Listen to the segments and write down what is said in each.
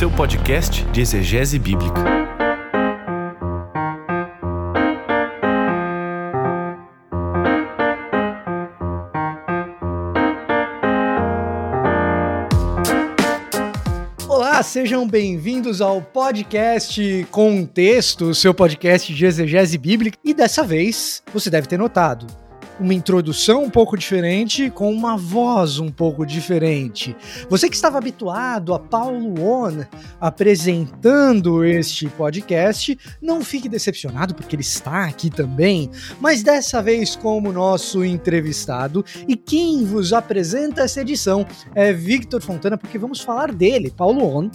seu podcast de exegese bíblica. Olá, sejam bem-vindos ao podcast Contexto, seu podcast de exegese bíblica. E dessa vez, você deve ter notado, uma introdução um pouco diferente, com uma voz um pouco diferente. Você que estava habituado a Paulo On apresentando este podcast, não fique decepcionado porque ele está aqui também, mas dessa vez como nosso entrevistado. E quem vos apresenta essa edição é Victor Fontana, porque vamos falar dele, Paulo On,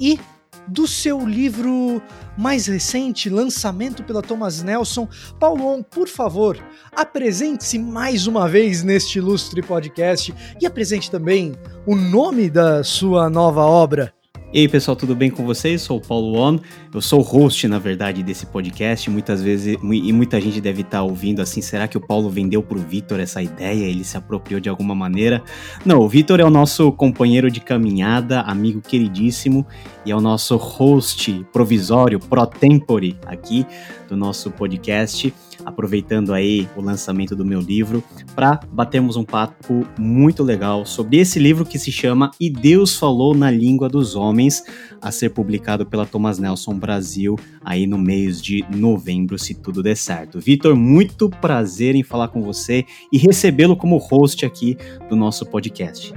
e do seu livro mais recente, lançamento pela Thomas Nelson. Paulon, por favor, apresente-se mais uma vez neste ilustre podcast e apresente também o nome da sua nova obra. E aí pessoal, tudo bem com vocês? Sou o Paulo On, eu sou o host, na verdade, desse podcast. Muitas vezes, e muita gente deve estar ouvindo assim: será que o Paulo vendeu para o Vitor essa ideia? Ele se apropriou de alguma maneira? Não, o Vitor é o nosso companheiro de caminhada, amigo queridíssimo, e é o nosso host provisório, pro tempore aqui do nosso podcast aproveitando aí o lançamento do meu livro, para batermos um papo muito legal sobre esse livro que se chama E Deus Falou na Língua dos Homens, a ser publicado pela Thomas Nelson Brasil aí no mês de novembro, se tudo der certo. Vitor, muito prazer em falar com você e recebê-lo como host aqui do nosso podcast.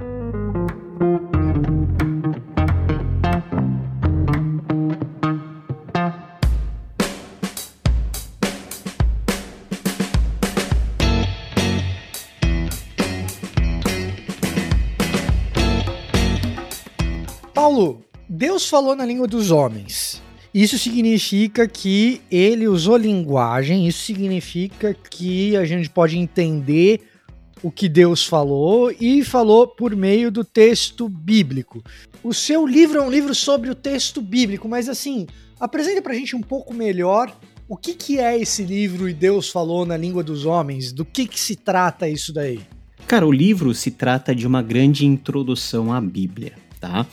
Deus falou na língua dos homens. Isso significa que ele usou linguagem, isso significa que a gente pode entender o que Deus falou e falou por meio do texto bíblico. O seu livro é um livro sobre o texto bíblico, mas assim, apresenta pra gente um pouco melhor o que, que é esse livro e Deus falou na língua dos homens, do que, que se trata isso daí? Cara, o livro se trata de uma grande introdução à Bíblia, tá?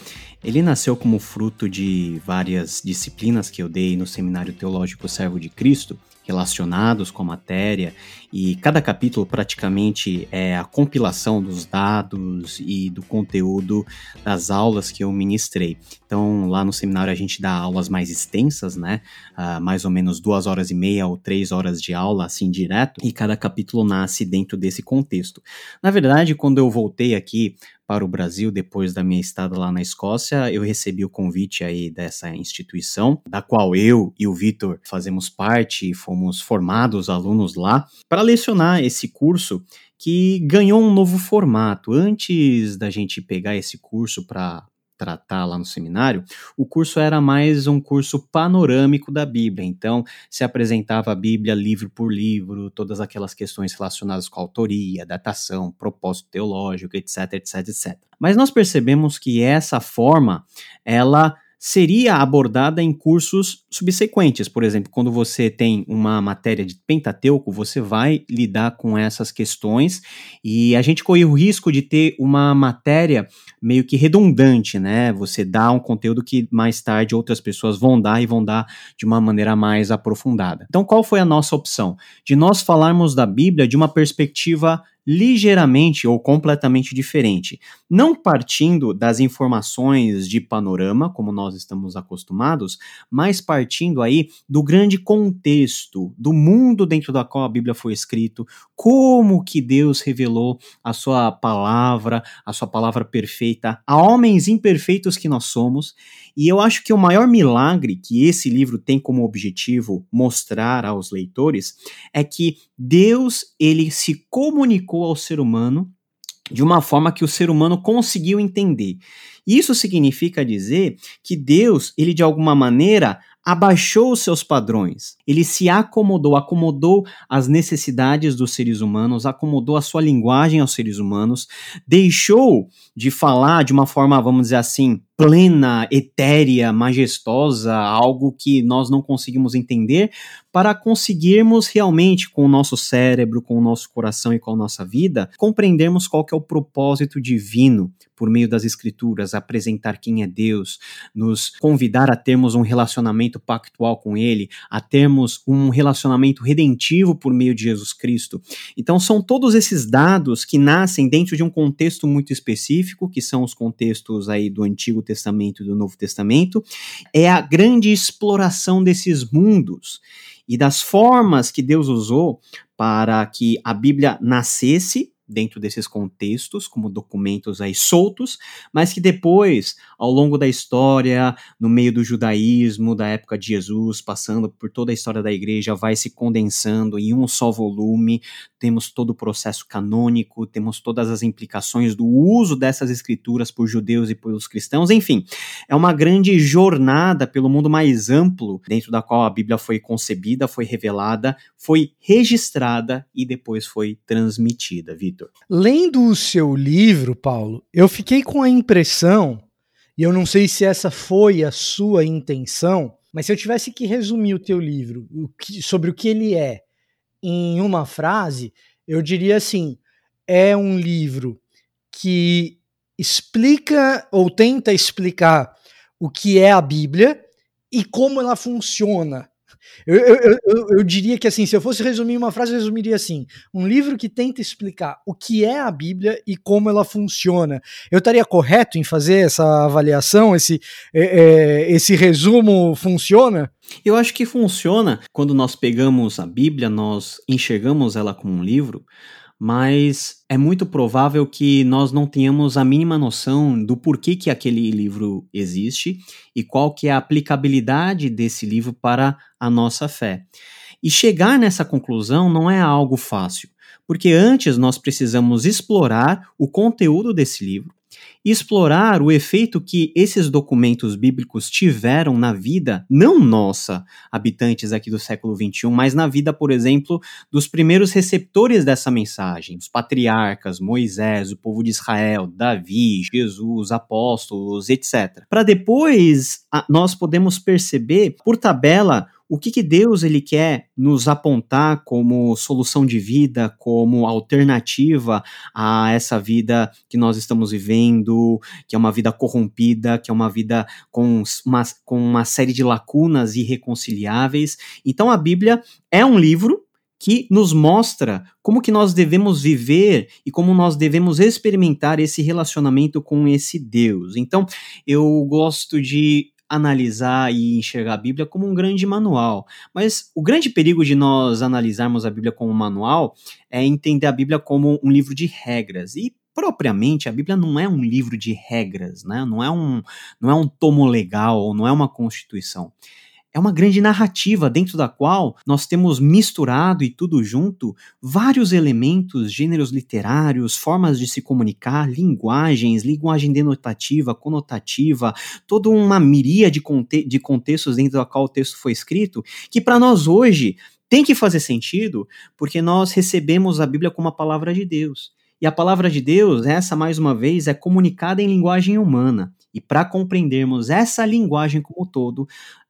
Ele nasceu como fruto de várias disciplinas que eu dei no Seminário Teológico Servo de Cristo, relacionados com a matéria, e cada capítulo praticamente é a compilação dos dados e do conteúdo das aulas que eu ministrei. Então, lá no seminário a gente dá aulas mais extensas, né? Uh, mais ou menos duas horas e meia ou três horas de aula, assim, direto, e cada capítulo nasce dentro desse contexto. Na verdade, quando eu voltei aqui para o Brasil depois da minha estada lá na Escócia, eu recebi o convite aí dessa instituição, da qual eu e o Vitor fazemos parte e fomos formados alunos lá, para lecionar esse curso que ganhou um novo formato. Antes da gente pegar esse curso para tratar lá no seminário, o curso era mais um curso panorâmico da Bíblia. Então, se apresentava a Bíblia livro por livro, todas aquelas questões relacionadas com autoria, datação, propósito teológico, etc, etc, etc. Mas nós percebemos que essa forma, ela seria abordada em cursos subsequentes. Por exemplo, quando você tem uma matéria de Pentateuco, você vai lidar com essas questões e a gente corre o risco de ter uma matéria meio que redundante, né? Você dá um conteúdo que mais tarde outras pessoas vão dar e vão dar de uma maneira mais aprofundada. Então, qual foi a nossa opção? De nós falarmos da Bíblia de uma perspectiva ligeiramente ou completamente diferente, não partindo das informações de panorama, como nós estamos acostumados, mas partindo aí do grande contexto, do mundo dentro da qual a Bíblia foi escrito, como que Deus revelou a sua palavra, a sua palavra perfeita a homens imperfeitos que nós somos, e eu acho que o maior milagre que esse livro tem como objetivo mostrar aos leitores é que Deus ele se comunicou ao ser humano de uma forma que o ser humano conseguiu entender. Isso significa dizer que Deus, ele de alguma maneira abaixou os seus padrões. Ele se acomodou, acomodou as necessidades dos seres humanos, acomodou a sua linguagem aos seres humanos, deixou de falar de uma forma, vamos dizer assim, plena, etérea, majestosa, algo que nós não conseguimos entender, para conseguirmos realmente, com o nosso cérebro, com o nosso coração e com a nossa vida, compreendermos qual é o propósito divino por meio das escrituras, apresentar quem é Deus, nos convidar a termos um relacionamento pactual com Ele, a termos um relacionamento redentivo por meio de Jesus Cristo. Então, são todos esses dados que nascem dentro de um contexto muito específico, que são os contextos aí do Antigo Testamento e do Novo Testamento, é a grande exploração desses mundos e das formas que Deus usou para que a Bíblia nascesse dentro desses contextos, como documentos aí soltos, mas que depois, ao longo da história, no meio do judaísmo, da época de Jesus, passando por toda a história da igreja, vai se condensando em um só volume. Temos todo o processo canônico, temos todas as implicações do uso dessas escrituras por judeus e pelos cristãos, enfim, é uma grande jornada pelo mundo mais amplo, dentro da qual a Bíblia foi concebida, foi revelada, foi registrada e depois foi transmitida, Vitor. Vitor. Lendo o seu livro, Paulo, eu fiquei com a impressão, e eu não sei se essa foi a sua intenção, mas se eu tivesse que resumir o teu livro o que, sobre o que ele é em uma frase, eu diria assim: é um livro que explica ou tenta explicar o que é a Bíblia e como ela funciona eu, eu, eu, eu, diria que assim, se eu fosse resumir uma frase, eu resumiria assim: um livro que tenta explicar o que é a Bíblia e como ela funciona. Eu estaria correto em fazer essa avaliação? Esse, é, é, esse resumo funciona? Eu acho que funciona quando nós pegamos a Bíblia, nós enxergamos ela como um livro, mas é muito provável que nós não tenhamos a mínima noção do porquê que aquele livro existe e qual que é a aplicabilidade desse livro para a nossa fé. E chegar nessa conclusão não é algo fácil, porque antes nós precisamos explorar o conteúdo desse livro, explorar o efeito que esses documentos bíblicos tiveram na vida, não nossa, habitantes aqui do século XXI, mas na vida, por exemplo, dos primeiros receptores dessa mensagem, os patriarcas, Moisés, o povo de Israel, Davi, Jesus, apóstolos, etc. Para depois nós podemos perceber, por tabela, o que, que Deus ele quer nos apontar como solução de vida, como alternativa a essa vida que nós estamos vivendo, que é uma vida corrompida, que é uma vida com uma, com uma série de lacunas irreconciliáveis. Então a Bíblia é um livro que nos mostra como que nós devemos viver e como nós devemos experimentar esse relacionamento com esse Deus. Então, eu gosto de analisar e enxergar a Bíblia como um grande manual. Mas o grande perigo de nós analisarmos a Bíblia como um manual é entender a Bíblia como um livro de regras. E propriamente a Bíblia não é um livro de regras, né? Não é um não é um tomo legal, não é uma constituição é uma grande narrativa dentro da qual nós temos misturado e tudo junto vários elementos, gêneros literários, formas de se comunicar, linguagens, linguagem denotativa, conotativa, toda uma miríade de, conte de contextos dentro da qual o texto foi escrito, que para nós hoje tem que fazer sentido, porque nós recebemos a Bíblia como a palavra de Deus. E a palavra de Deus, essa mais uma vez, é comunicada em linguagem humana. E para compreendermos essa linguagem como todo,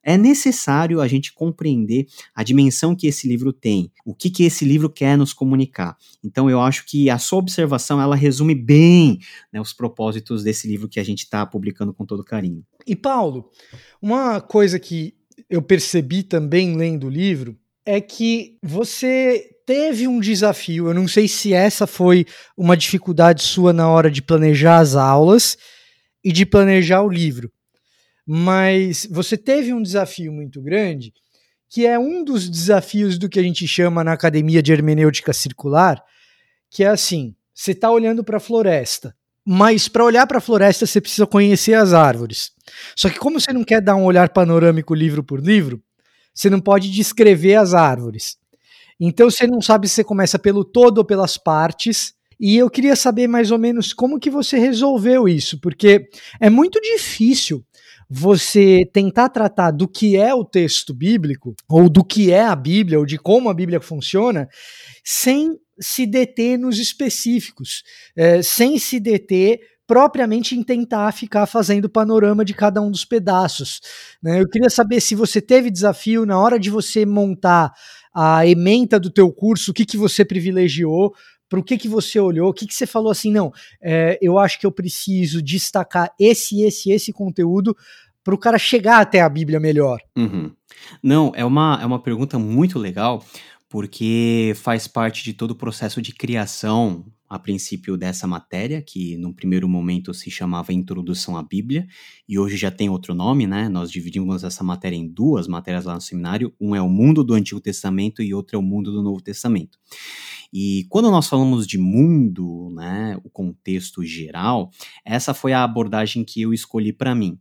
é necessário a gente compreender a dimensão que esse livro tem, o que, que esse livro quer nos comunicar. Então eu acho que a sua observação ela resume bem né, os propósitos desse livro que a gente está publicando com todo carinho. E Paulo, uma coisa que eu percebi também lendo o livro é que você teve um desafio. Eu não sei se essa foi uma dificuldade sua na hora de planejar as aulas e de planejar o livro mas você teve um desafio muito grande, que é um dos desafios do que a gente chama na academia de hermenêutica circular, que é assim: você está olhando para a floresta, mas para olhar para a floresta você precisa conhecer as árvores. Só que como você não quer dar um olhar panorâmico livro por livro, você não pode descrever as árvores. Então você não sabe se você começa pelo todo ou pelas partes. E eu queria saber mais ou menos como que você resolveu isso, porque é muito difícil você tentar tratar do que é o texto bíblico, ou do que é a Bíblia, ou de como a Bíblia funciona, sem se deter nos específicos, é, sem se deter propriamente em tentar ficar fazendo panorama de cada um dos pedaços. Né? Eu queria saber se você teve desafio na hora de você montar a ementa do teu curso, o que, que você privilegiou, para o que, que você olhou, o que, que você falou assim, não, é, eu acho que eu preciso destacar esse, esse, esse conteúdo para o cara chegar até a Bíblia melhor. Uhum. Não, é uma, é uma pergunta muito legal, porque faz parte de todo o processo de criação, a princípio, dessa matéria, que num primeiro momento se chamava Introdução à Bíblia, e hoje já tem outro nome, né? Nós dividimos essa matéria em duas matérias lá no seminário: um é o mundo do Antigo Testamento e outro é o mundo do Novo Testamento. E quando nós falamos de mundo, né, o contexto geral, essa foi a abordagem que eu escolhi para mim.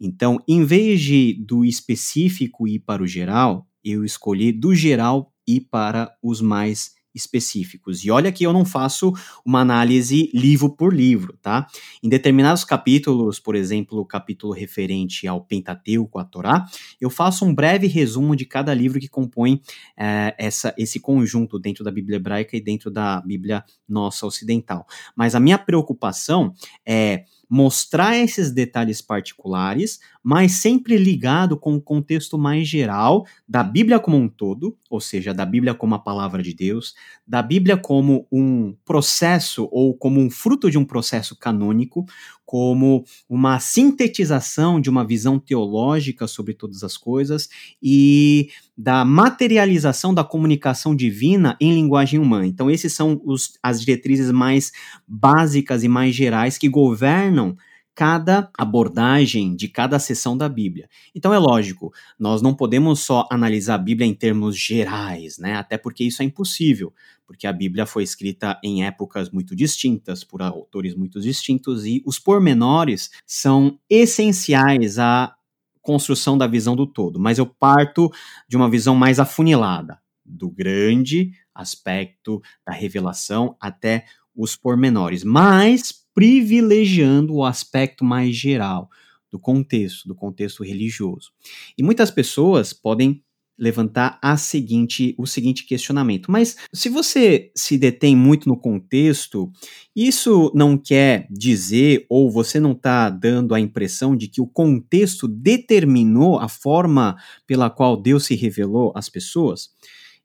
Então, em vez de do específico ir para o geral, eu escolhi do geral ir para os mais específicos. E olha que eu não faço uma análise livro por livro, tá? Em determinados capítulos, por exemplo, o capítulo referente ao Pentateuco, a Torá, eu faço um breve resumo de cada livro que compõe é, essa, esse conjunto dentro da Bíblia hebraica e dentro da Bíblia nossa ocidental. Mas a minha preocupação é mostrar esses detalhes particulares, mas sempre ligado com o contexto mais geral da Bíblia como um todo, ou seja, da Bíblia como a palavra de Deus, da Bíblia como um processo ou como um fruto de um processo canônico, como uma sintetização de uma visão teológica sobre todas as coisas e da materialização da comunicação divina em linguagem humana. Então, esses são os, as diretrizes mais básicas e mais gerais que governam cada abordagem de cada seção da Bíblia. Então é lógico, nós não podemos só analisar a Bíblia em termos gerais, né? Até porque isso é impossível, porque a Bíblia foi escrita em épocas muito distintas, por autores muito distintos, e os pormenores são essenciais à construção da visão do todo. Mas eu parto de uma visão mais afunilada, do grande aspecto da revelação até os pormenores. Mas privilegiando o aspecto mais geral do contexto, do contexto religioso. E muitas pessoas podem levantar a seguinte, o seguinte questionamento. Mas se você se detém muito no contexto, isso não quer dizer ou você não está dando a impressão de que o contexto determinou a forma pela qual Deus se revelou às pessoas?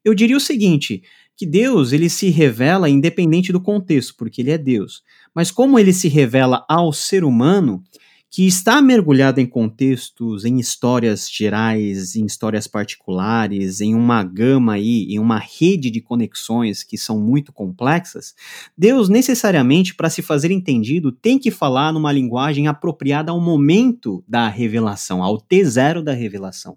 Eu diria o seguinte, que Deus ele se revela independente do contexto, porque ele é Deus. Mas como ele se revela ao ser humano, que está mergulhado em contextos, em histórias gerais, em histórias particulares, em uma gama aí, em uma rede de conexões que são muito complexas, Deus necessariamente, para se fazer entendido, tem que falar numa linguagem apropriada ao momento da revelação, ao T0 da revelação.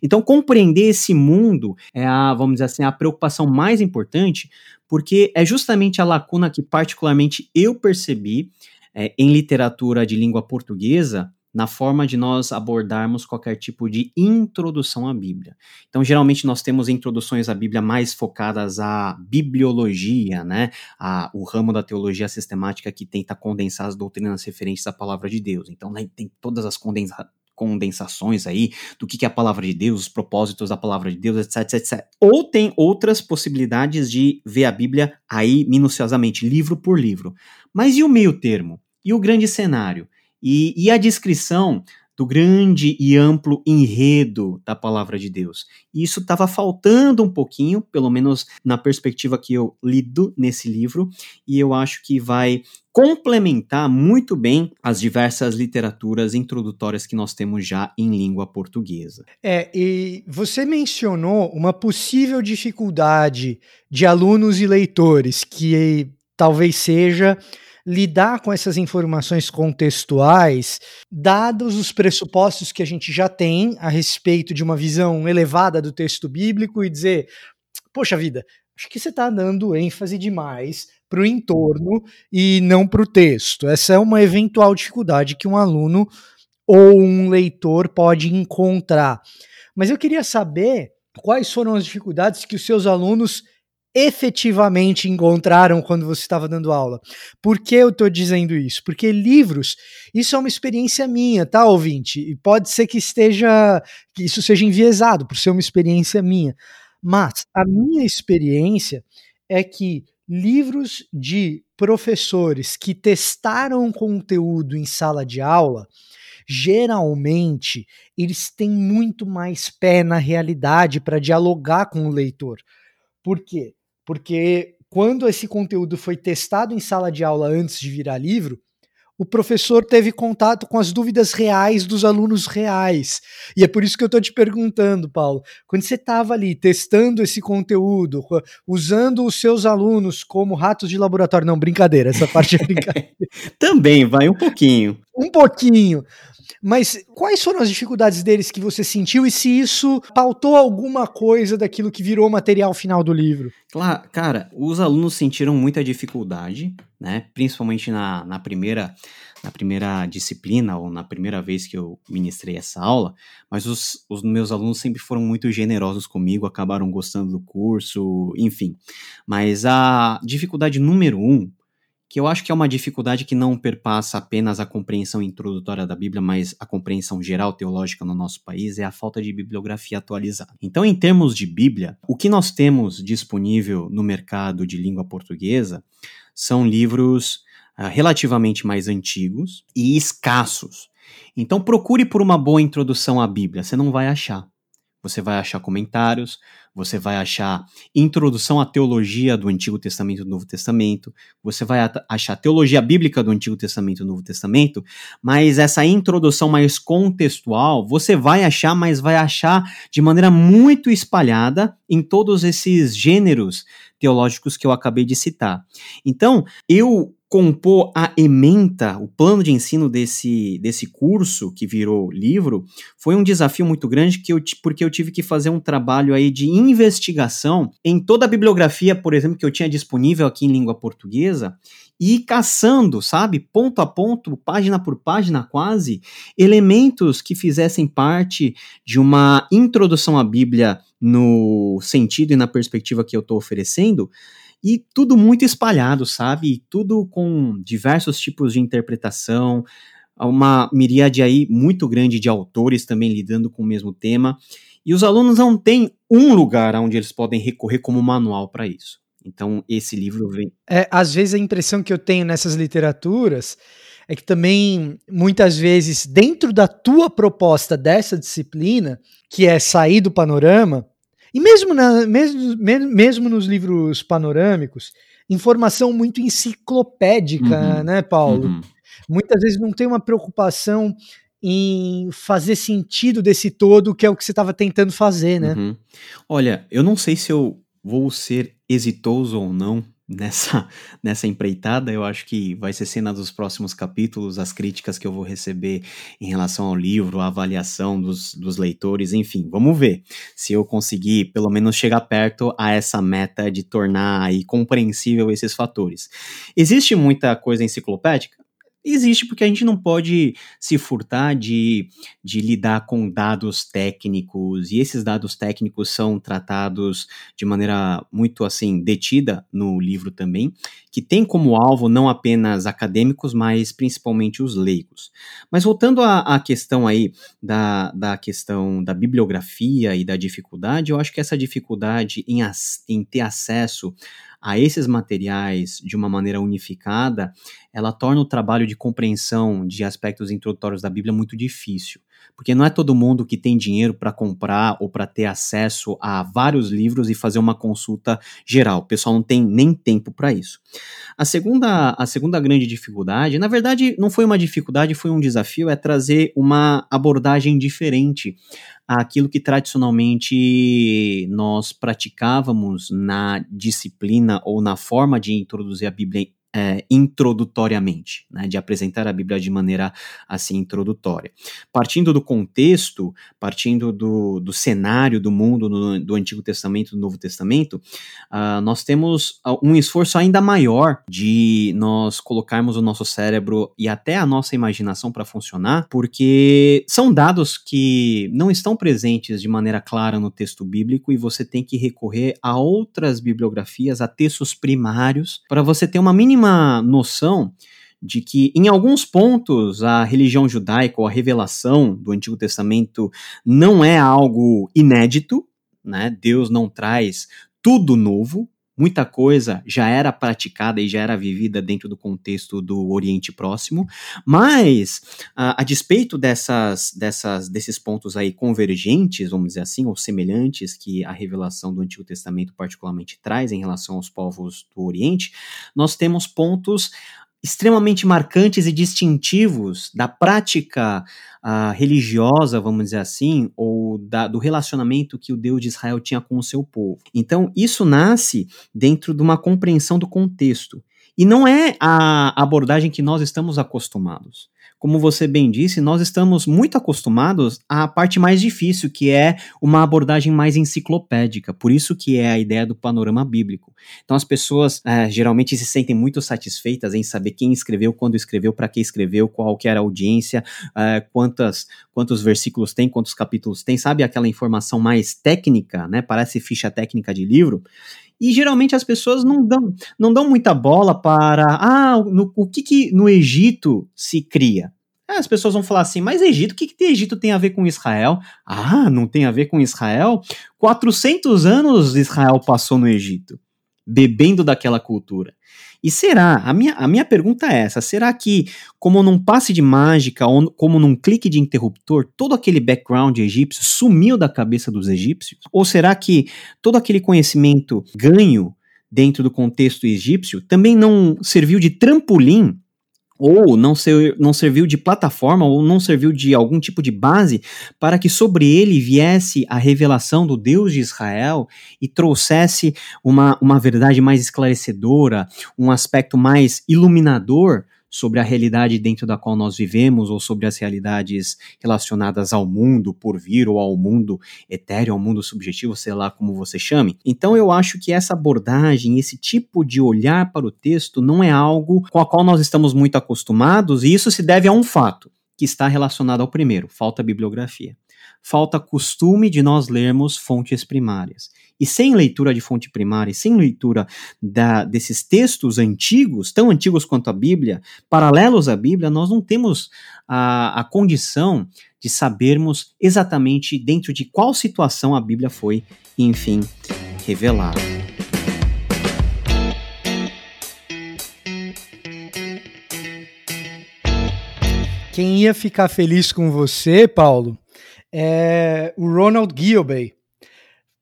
Então, compreender esse mundo é a, vamos dizer assim, a preocupação mais importante, porque é justamente a lacuna que particularmente eu percebi é, em literatura de língua portuguesa na forma de nós abordarmos qualquer tipo de introdução à Bíblia. Então, geralmente nós temos introduções à Bíblia mais focadas à bibliologia, né? A, o ramo da teologia sistemática que tenta condensar as doutrinas referentes à palavra de Deus. Então, né, tem todas as condensa condensações aí do que é a palavra de Deus, os propósitos da palavra de Deus, etc, etc. Ou tem outras possibilidades de ver a Bíblia aí minuciosamente, livro por livro. Mas e o meio termo? E o grande cenário? E, e a descrição do grande e amplo enredo da palavra de Deus. E isso estava faltando um pouquinho, pelo menos na perspectiva que eu lido nesse livro, e eu acho que vai complementar muito bem as diversas literaturas introdutórias que nós temos já em língua portuguesa. É, e você mencionou uma possível dificuldade de alunos e leitores, que talvez seja lidar com essas informações contextuais, dados os pressupostos que a gente já tem a respeito de uma visão elevada do texto bíblico e dizer, poxa vida, acho que você está dando ênfase demais para o entorno e não para o texto. Essa é uma eventual dificuldade que um aluno ou um leitor pode encontrar. Mas eu queria saber quais foram as dificuldades que os seus alunos efetivamente encontraram quando você estava dando aula. Por que eu estou dizendo isso? Porque livros, isso é uma experiência minha, tá, ouvinte? E pode ser que esteja, que isso seja enviesado por ser uma experiência minha. Mas a minha experiência é que livros de professores que testaram conteúdo em sala de aula, geralmente eles têm muito mais pé na realidade para dialogar com o leitor. Por quê? Porque quando esse conteúdo foi testado em sala de aula antes de virar livro, o professor teve contato com as dúvidas reais dos alunos reais. E é por isso que eu estou te perguntando, Paulo, quando você estava ali testando esse conteúdo, usando os seus alunos como ratos de laboratório, não, brincadeira, essa parte é brincadeira. Também, vai um pouquinho. Um pouquinho. Mas quais foram as dificuldades deles que você sentiu e se isso pautou alguma coisa daquilo que virou material final do livro? Claro, cara, os alunos sentiram muita dificuldade, né? Principalmente na, na primeira na primeira disciplina ou na primeira vez que eu ministrei essa aula, mas os, os meus alunos sempre foram muito generosos comigo, acabaram gostando do curso, enfim. Mas a dificuldade número um que eu acho que é uma dificuldade que não perpassa apenas a compreensão introdutória da Bíblia, mas a compreensão geral teológica no nosso país, é a falta de bibliografia atualizada. Então, em termos de Bíblia, o que nós temos disponível no mercado de língua portuguesa são livros uh, relativamente mais antigos e escassos. Então, procure por uma boa introdução à Bíblia, você não vai achar. Você vai achar comentários, você vai achar introdução à teologia do Antigo Testamento e do Novo Testamento, você vai achar teologia bíblica do Antigo Testamento e do Novo Testamento, mas essa introdução mais contextual você vai achar, mas vai achar de maneira muito espalhada em todos esses gêneros teológicos que eu acabei de citar. Então, eu compor a ementa, o plano de ensino desse, desse curso que virou livro, foi um desafio muito grande que eu, porque eu tive que fazer um trabalho aí de investigação em toda a bibliografia, por exemplo, que eu tinha disponível aqui em língua portuguesa, e caçando, sabe, ponto a ponto, página por página quase, elementos que fizessem parte de uma introdução à Bíblia no sentido e na perspectiva que eu estou oferecendo, e tudo muito espalhado, sabe? Tudo com diversos tipos de interpretação, uma miríade aí muito grande de autores também lidando com o mesmo tema. E os alunos não têm um lugar onde eles podem recorrer como manual para isso. Então, esse livro vem. É, às vezes a impressão que eu tenho nessas literaturas é que também, muitas vezes, dentro da tua proposta dessa disciplina, que é sair do panorama, e mesmo, na, mesmo, mesmo nos livros panorâmicos, informação muito enciclopédica, uhum, né, Paulo? Uhum. Muitas vezes não tem uma preocupação em fazer sentido desse todo, que é o que você estava tentando fazer, né? Uhum. Olha, eu não sei se eu vou ser exitoso ou não nessa, nessa empreitada. Eu acho que vai ser cena dos próximos capítulos, as críticas que eu vou receber em relação ao livro, a avaliação dos, dos leitores, enfim, vamos ver se eu conseguir pelo menos chegar perto a essa meta de tornar aí compreensível esses fatores. Existe muita coisa enciclopédica? Existe porque a gente não pode se furtar de, de lidar com dados técnicos, e esses dados técnicos são tratados de maneira muito assim detida no livro também, que tem como alvo não apenas acadêmicos, mas principalmente os leigos. Mas voltando à, à questão aí da, da questão da bibliografia e da dificuldade, eu acho que essa dificuldade em, em ter acesso a esses materiais de uma maneira unificada, ela torna o trabalho de compreensão de aspectos introdutórios da Bíblia muito difícil. Porque não é todo mundo que tem dinheiro para comprar ou para ter acesso a vários livros e fazer uma consulta geral. O pessoal não tem nem tempo para isso. A segunda, a segunda grande dificuldade, na verdade, não foi uma dificuldade, foi um desafio, é trazer uma abordagem diferente àquilo que tradicionalmente nós praticávamos na disciplina ou na forma de introduzir a Bíblia é, introdutoriamente, né, de apresentar a Bíblia de maneira assim introdutória. Partindo do contexto, partindo do, do cenário do mundo no, do Antigo Testamento e do Novo Testamento, uh, nós temos um esforço ainda maior de nós colocarmos o nosso cérebro e até a nossa imaginação para funcionar, porque são dados que não estão presentes de maneira clara no texto bíblico e você tem que recorrer a outras bibliografias, a textos primários, para você ter uma mínima uma noção de que, em alguns pontos, a religião judaica ou a revelação do Antigo Testamento não é algo inédito, né? Deus não traz tudo novo, muita coisa já era praticada e já era vivida dentro do contexto do Oriente Próximo, mas a, a despeito dessas, dessas, desses pontos aí convergentes, vamos dizer assim, ou semelhantes que a revelação do Antigo Testamento particularmente traz em relação aos povos do Oriente, nós temos pontos extremamente marcantes e distintivos da prática uh, religiosa, vamos dizer assim, ou da, do relacionamento que o Deus de Israel tinha com o seu povo. Então, isso nasce dentro de uma compreensão do contexto. E não é a abordagem que nós estamos acostumados como você bem disse, nós estamos muito acostumados à parte mais difícil, que é uma abordagem mais enciclopédica. Por isso que é a ideia do panorama bíblico. Então as pessoas é, geralmente se sentem muito satisfeitas em saber quem escreveu, quando escreveu, para que escreveu, qual que era a audiência, é, quantas, quantos versículos tem, quantos capítulos tem, sabe aquela informação mais técnica, né? Parece ficha técnica de livro. E geralmente as pessoas não dão, não dão muita bola para ah, no, o que, que no Egito se cria. As pessoas vão falar assim, mas Egito, o que, que Egito tem a ver com Israel? Ah, não tem a ver com Israel? 400 anos Israel passou no Egito, bebendo daquela cultura. E será? A minha, a minha pergunta é essa: será que, como num passe de mágica, ou como num clique de interruptor, todo aquele background egípcio sumiu da cabeça dos egípcios? Ou será que todo aquele conhecimento ganho dentro do contexto egípcio também não serviu de trampolim ou não, ser, não serviu de plataforma, ou não serviu de algum tipo de base para que sobre ele viesse a revelação do Deus de Israel e trouxesse uma, uma verdade mais esclarecedora, um aspecto mais iluminador sobre a realidade dentro da qual nós vivemos ou sobre as realidades relacionadas ao mundo por vir ou ao mundo etéreo, ao mundo subjetivo, sei lá como você chame. Então eu acho que essa abordagem, esse tipo de olhar para o texto não é algo com a qual nós estamos muito acostumados e isso se deve a um fato que está relacionado ao primeiro, falta bibliografia falta costume de nós lermos fontes primárias. E sem leitura de fonte primária, sem leitura da, desses textos antigos, tão antigos quanto a Bíblia, paralelos à Bíblia, nós não temos a, a condição de sabermos exatamente dentro de qual situação a Bíblia foi, enfim, revelada. Quem ia ficar feliz com você, Paulo, é o Ronald Gilbey,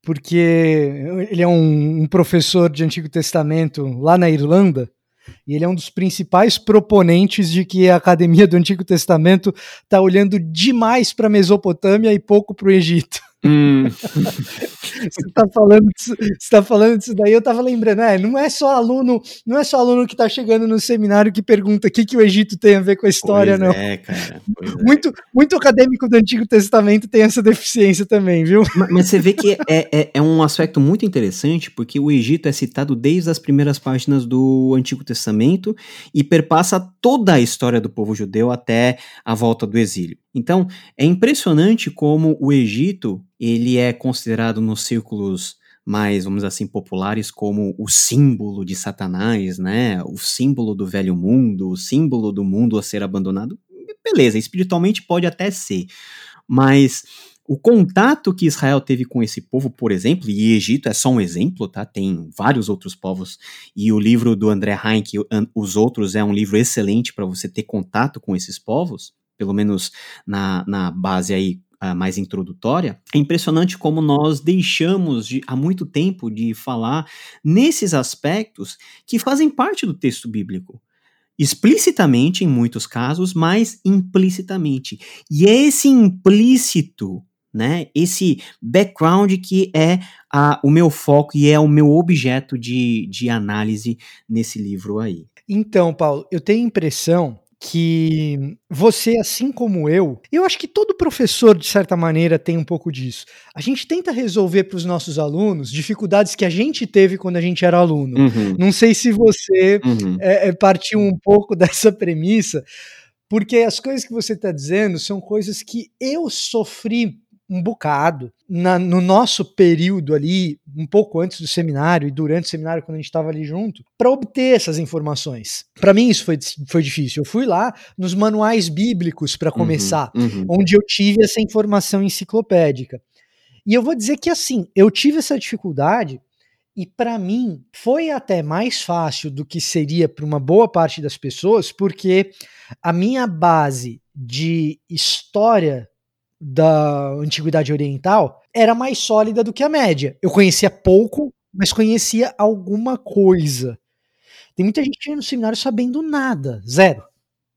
porque ele é um, um, professor de Antigo Testamento lá na Irlanda, e ele é um dos principais proponentes de que a Academia do Antigo Testamento está olhando demais para a Mesopotâmia e pouco para o Egito. Hum. você está falando, disso, tá falando disso daí, eu tava lembrando, é, não é só aluno, não é só aluno que está chegando no seminário que pergunta o que, que o Egito tem a ver com a história, pois não. É, cara. Muito, é. muito acadêmico do Antigo Testamento tem essa deficiência também, viu? Mas, mas você vê que é, é, é, um aspecto muito interessante, porque o Egito é citado desde as primeiras páginas do Antigo Testamento e perpassa toda a história do povo judeu até a volta do exílio. Então, é impressionante como o Egito, ele é considerado nos círculos mais, vamos dizer assim, populares como o símbolo de Satanás, né? O símbolo do velho mundo, o símbolo do mundo a ser abandonado. Beleza, espiritualmente pode até ser, mas o contato que Israel teve com esse povo, por exemplo, e Egito é só um exemplo, tá? Tem vários outros povos, e o livro do André Heinck, Os Outros, é um livro excelente para você ter contato com esses povos pelo menos na, na base aí uh, mais introdutória, é impressionante como nós deixamos de, há muito tempo de falar nesses aspectos que fazem parte do texto bíblico. Explicitamente, em muitos casos, mas implicitamente. E é esse implícito né? Esse background que é a, o meu foco e é o meu objeto de, de análise nesse livro aí. Então, Paulo, eu tenho a impressão que você, assim como eu, eu acho que todo professor, de certa maneira, tem um pouco disso. A gente tenta resolver para os nossos alunos dificuldades que a gente teve quando a gente era aluno. Uhum. Não sei se você uhum. é, partiu um pouco dessa premissa, porque as coisas que você está dizendo são coisas que eu sofri um bocado. Na, no nosso período ali, um pouco antes do seminário e durante o seminário, quando a gente estava ali junto, para obter essas informações. Para mim, isso foi, foi difícil. Eu fui lá nos manuais bíblicos para uhum, começar, uhum, uhum. onde eu tive essa informação enciclopédica. E eu vou dizer que, assim, eu tive essa dificuldade E para mim foi até mais fácil do que seria para uma boa parte das pessoas, porque a minha base de história da antiguidade oriental era mais sólida do que a média. Eu conhecia pouco, mas conhecia alguma coisa. Tem muita gente no seminário sabendo nada, zero.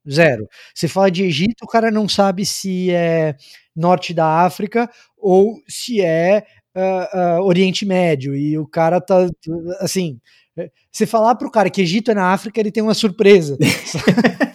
Zero. Você fala de Egito, o cara não sabe se é norte da África ou se é uh, uh, Oriente Médio. E o cara tá assim. Você falar pro cara que Egito é na África, ele tem uma surpresa.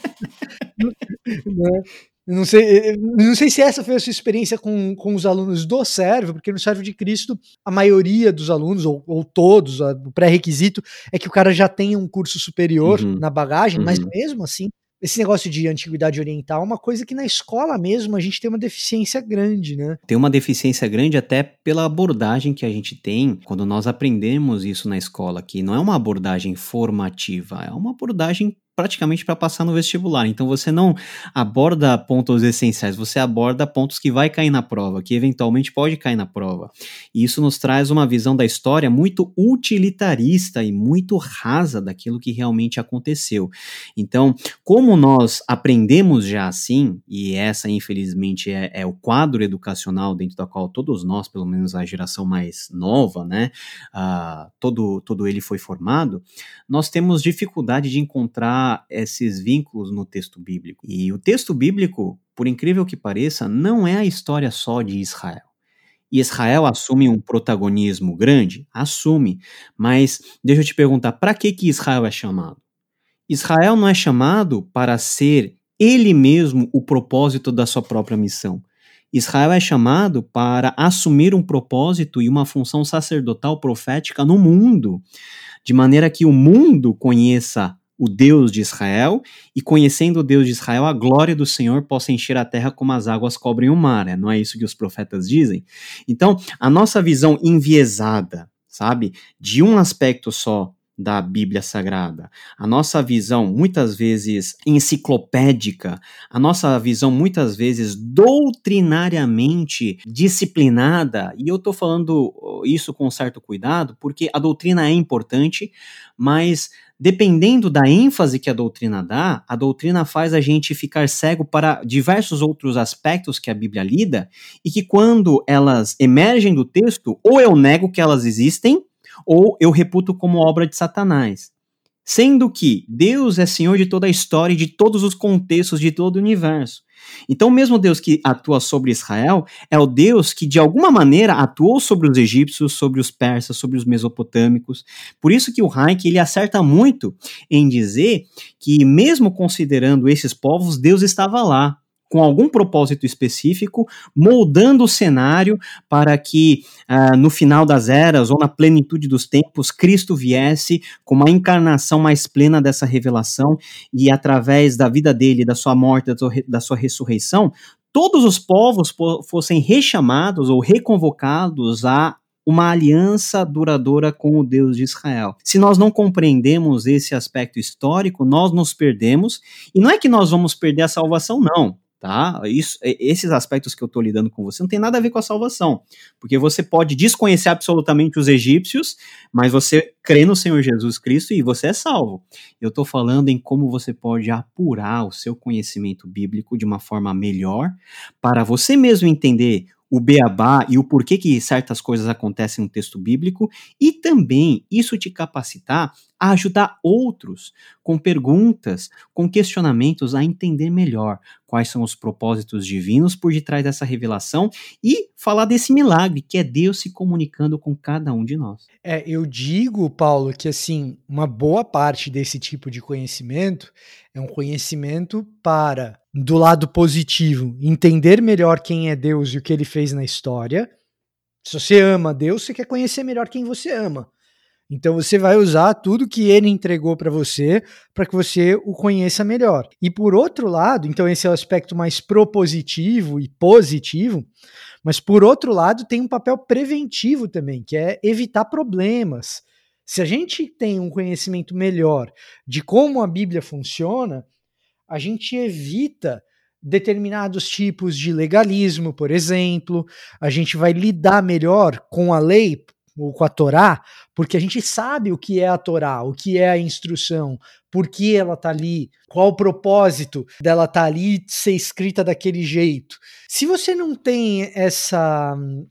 né? Não sei, não sei se essa foi a sua experiência com, com os alunos do Servo, porque no Servo de Cristo, a maioria dos alunos, ou, ou todos, o pré-requisito é que o cara já tenha um curso superior uhum. na bagagem, uhum. mas mesmo assim, esse negócio de antiguidade oriental é uma coisa que na escola mesmo a gente tem uma deficiência grande, né? Tem uma deficiência grande até pela abordagem que a gente tem quando nós aprendemos isso na escola, que não é uma abordagem formativa, é uma abordagem praticamente para passar no vestibular. Então você não aborda pontos essenciais, você aborda pontos que vai cair na prova, que eventualmente pode cair na prova. E isso nos traz uma visão da história muito utilitarista e muito rasa daquilo que realmente aconteceu. Então, como nós aprendemos já assim, e essa infelizmente é, é o quadro educacional dentro da qual todos nós, pelo menos a geração mais nova, né, uh, todo, todo ele foi formado, nós temos dificuldade de encontrar esses vínculos no texto bíblico. E o texto bíblico, por incrível que pareça, não é a história só de Israel. E Israel assume um protagonismo grande? Assume. Mas deixa eu te perguntar, para que, que Israel é chamado? Israel não é chamado para ser ele mesmo o propósito da sua própria missão. Israel é chamado para assumir um propósito e uma função sacerdotal profética no mundo, de maneira que o mundo conheça o Deus de Israel, e conhecendo o Deus de Israel, a glória do Senhor possa encher a terra como as águas cobrem o mar. Né? Não é isso que os profetas dizem? Então, a nossa visão enviesada, sabe, de um aspecto só da Bíblia Sagrada, a nossa visão muitas vezes enciclopédica, a nossa visão muitas vezes doutrinariamente disciplinada, e eu estou falando isso com certo cuidado, porque a doutrina é importante, mas dependendo da ênfase que a doutrina dá, a doutrina faz a gente ficar cego para diversos outros aspectos que a Bíblia lida e que quando elas emergem do texto, ou eu nego que elas existem, ou eu reputo como obra de Satanás. Sendo que Deus é Senhor de toda a história e de todos os contextos de todo o universo. Então, mesmo Deus que atua sobre Israel é o Deus que, de alguma maneira, atuou sobre os egípcios, sobre os persas, sobre os mesopotâmicos. Por isso que o Hayek ele acerta muito em dizer que, mesmo considerando esses povos, Deus estava lá com algum propósito específico, moldando o cenário para que uh, no final das eras ou na plenitude dos tempos, Cristo viesse com uma encarnação mais plena dessa revelação e através da vida dele, da sua morte, da sua ressurreição, todos os povos fossem rechamados ou reconvocados a uma aliança duradoura com o Deus de Israel. Se nós não compreendemos esse aspecto histórico, nós nos perdemos, e não é que nós vamos perder a salvação, não tá? Isso, esses aspectos que eu estou lidando com você não tem nada a ver com a salvação, porque você pode desconhecer absolutamente os egípcios, mas você crê no Senhor Jesus Cristo e você é salvo. Eu estou falando em como você pode apurar o seu conhecimento bíblico de uma forma melhor, para você mesmo entender o beabá e o porquê que certas coisas acontecem no texto bíblico e também isso te capacitar a ajudar outros com perguntas, com questionamentos a entender melhor quais são os propósitos divinos por detrás dessa revelação e falar desse milagre que é Deus se comunicando com cada um de nós. É, eu digo, Paulo, que assim, uma boa parte desse tipo de conhecimento é um conhecimento para do lado positivo, entender melhor quem é Deus e o que ele fez na história. Se você ama Deus, você quer conhecer melhor quem você ama. Então você vai usar tudo que ele entregou para você para que você o conheça melhor. E por outro lado, então esse é o aspecto mais propositivo e positivo, mas por outro lado tem um papel preventivo também, que é evitar problemas. Se a gente tem um conhecimento melhor de como a Bíblia funciona, a gente evita determinados tipos de legalismo, por exemplo, a gente vai lidar melhor com a lei ou com a Torá, porque a gente sabe o que é a Torá, o que é a instrução, por que ela tá ali, qual o propósito dela tá ali ser escrita daquele jeito. Se você não tem essa hum,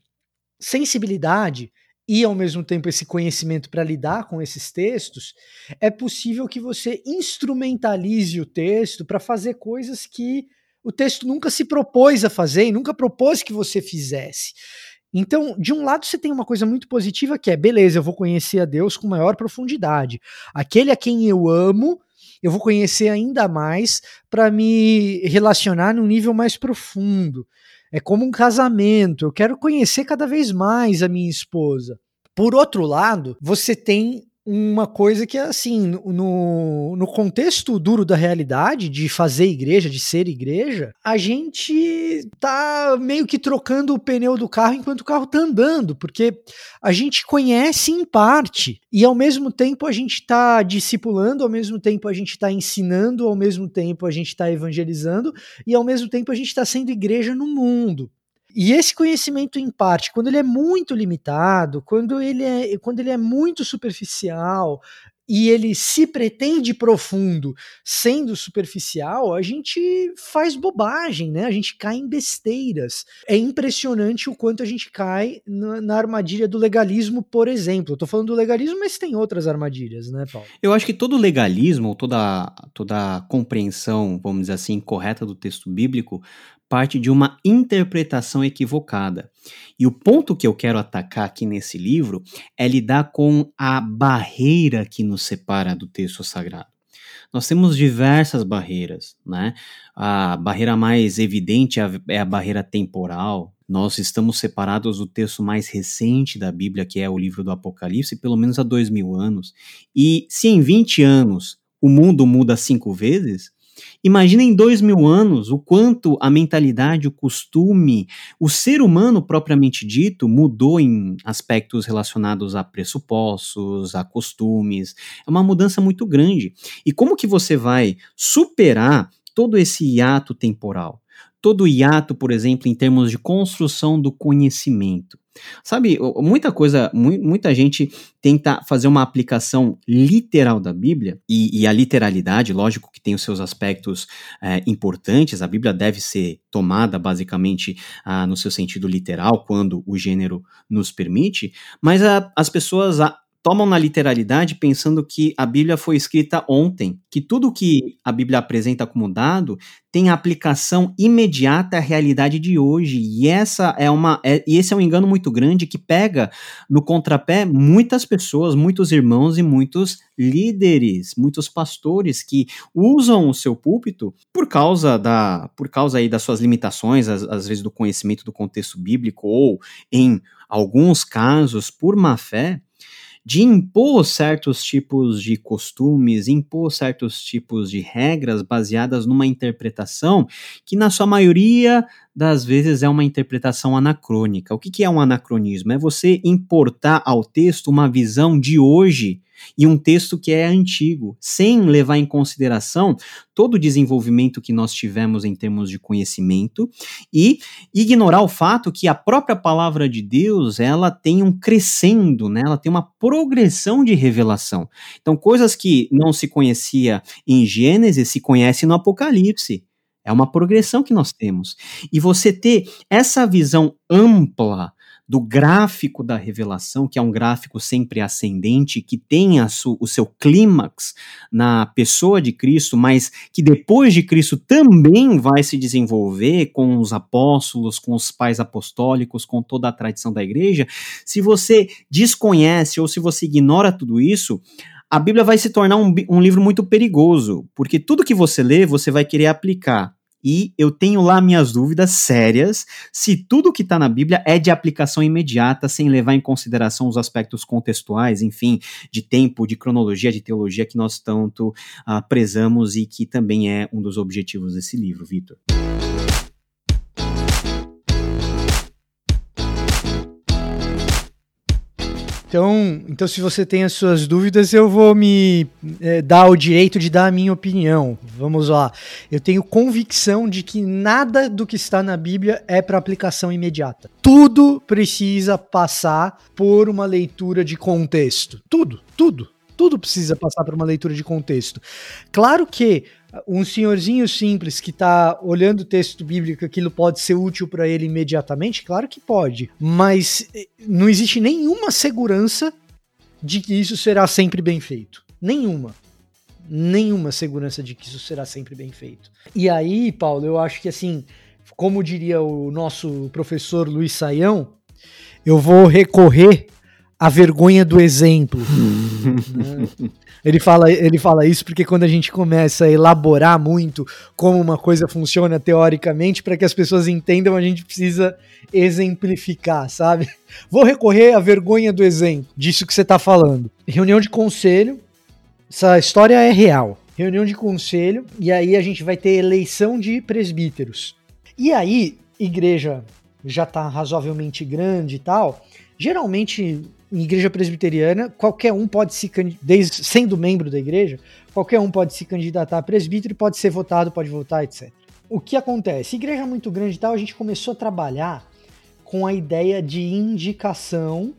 sensibilidade e ao mesmo tempo esse conhecimento para lidar com esses textos, é possível que você instrumentalize o texto para fazer coisas que o texto nunca se propôs a fazer e nunca propôs que você fizesse. Então, de um lado, você tem uma coisa muito positiva que é, beleza, eu vou conhecer a Deus com maior profundidade. Aquele a quem eu amo, eu vou conhecer ainda mais para me relacionar num nível mais profundo. É como um casamento, eu quero conhecer cada vez mais a minha esposa. Por outro lado, você tem uma coisa que é assim, no, no contexto duro da realidade, de fazer igreja, de ser igreja, a gente tá meio que trocando o pneu do carro enquanto o carro tá andando, porque a gente conhece em parte, e ao mesmo tempo a gente tá discipulando, ao mesmo tempo a gente tá ensinando, ao mesmo tempo a gente tá evangelizando, e ao mesmo tempo a gente tá sendo igreja no mundo. E esse conhecimento em parte, quando ele é muito limitado, quando ele é, quando ele é muito superficial e ele se pretende profundo sendo superficial, a gente faz bobagem, né? A gente cai em besteiras. É impressionante o quanto a gente cai na, na armadilha do legalismo, por exemplo. Eu tô falando do legalismo, mas tem outras armadilhas, né, Paulo? Eu acho que todo legalismo, toda, toda compreensão, vamos dizer assim, correta do texto bíblico, parte de uma interpretação equivocada. E o ponto que eu quero atacar aqui nesse livro é lidar com a barreira que nos separa do texto sagrado. Nós temos diversas barreiras, né? A barreira mais evidente é, é a barreira temporal. Nós estamos separados do texto mais recente da Bíblia, que é o livro do Apocalipse, pelo menos há dois mil anos. E se em 20 anos o mundo muda cinco vezes, Imagina em dois mil anos o quanto a mentalidade, o costume, o ser humano propriamente dito mudou em aspectos relacionados a pressupostos, a costumes. É uma mudança muito grande. E como que você vai superar todo esse hiato temporal? Todo hiato, por exemplo, em termos de construção do conhecimento. Sabe, muita coisa, muita gente tenta fazer uma aplicação literal da Bíblia, e, e a literalidade, lógico que tem os seus aspectos é, importantes, a Bíblia deve ser tomada basicamente ah, no seu sentido literal, quando o gênero nos permite, mas a, as pessoas a, tomam na literalidade pensando que a Bíblia foi escrita ontem, que tudo que a Bíblia apresenta como dado tem aplicação imediata à realidade de hoje. E essa é uma é, e esse é um engano muito grande que pega no contrapé muitas pessoas, muitos irmãos e muitos líderes, muitos pastores que usam o seu púlpito por causa da por causa aí das suas limitações, às, às vezes do conhecimento do contexto bíblico ou em alguns casos por má fé, de impor certos tipos de costumes, impor certos tipos de regras baseadas numa interpretação que, na sua maioria das vezes, é uma interpretação anacrônica. O que, que é um anacronismo? É você importar ao texto uma visão de hoje e um texto que é antigo, sem levar em consideração todo o desenvolvimento que nós tivemos em termos de conhecimento e ignorar o fato que a própria palavra de Deus, ela tem um crescendo, né? Ela tem uma progressão de revelação. Então, coisas que não se conhecia em Gênesis se conhece no Apocalipse. É uma progressão que nós temos. E você ter essa visão ampla do gráfico da revelação, que é um gráfico sempre ascendente, que tem o seu clímax na pessoa de Cristo, mas que depois de Cristo também vai se desenvolver com os apóstolos, com os pais apostólicos, com toda a tradição da igreja. Se você desconhece ou se você ignora tudo isso, a Bíblia vai se tornar um, um livro muito perigoso, porque tudo que você lê, você vai querer aplicar e eu tenho lá minhas dúvidas sérias se tudo que está na Bíblia é de aplicação imediata, sem levar em consideração os aspectos contextuais, enfim, de tempo, de cronologia, de teologia que nós tanto uh, prezamos e que também é um dos objetivos desse livro, Vitor. Então, então, se você tem as suas dúvidas, eu vou me é, dar o direito de dar a minha opinião. Vamos lá. Eu tenho convicção de que nada do que está na Bíblia é para aplicação imediata. Tudo precisa passar por uma leitura de contexto. Tudo, tudo. Tudo precisa passar por uma leitura de contexto. Claro que um senhorzinho simples que está olhando o texto bíblico, aquilo pode ser útil para ele imediatamente? Claro que pode, mas eh, não existe nenhuma segurança de que isso será sempre bem feito. Nenhuma. Nenhuma segurança de que isso será sempre bem feito. E aí, Paulo, eu acho que assim, como diria o nosso professor Luiz Saião, eu vou recorrer à vergonha do exemplo. né? Ele fala, ele fala isso porque quando a gente começa a elaborar muito como uma coisa funciona teoricamente, para que as pessoas entendam, a gente precisa exemplificar, sabe? Vou recorrer à vergonha do exemplo, disso que você está falando. Reunião de conselho, essa história é real. Reunião de conselho, e aí a gente vai ter eleição de presbíteros. E aí, igreja já está razoavelmente grande e tal, geralmente em igreja presbiteriana, qualquer um pode se desde sendo membro da igreja, qualquer um pode se candidatar a presbítero, pode ser votado, pode votar, etc. O que acontece? Igreja muito grande e tal, a gente começou a trabalhar com a ideia de indicação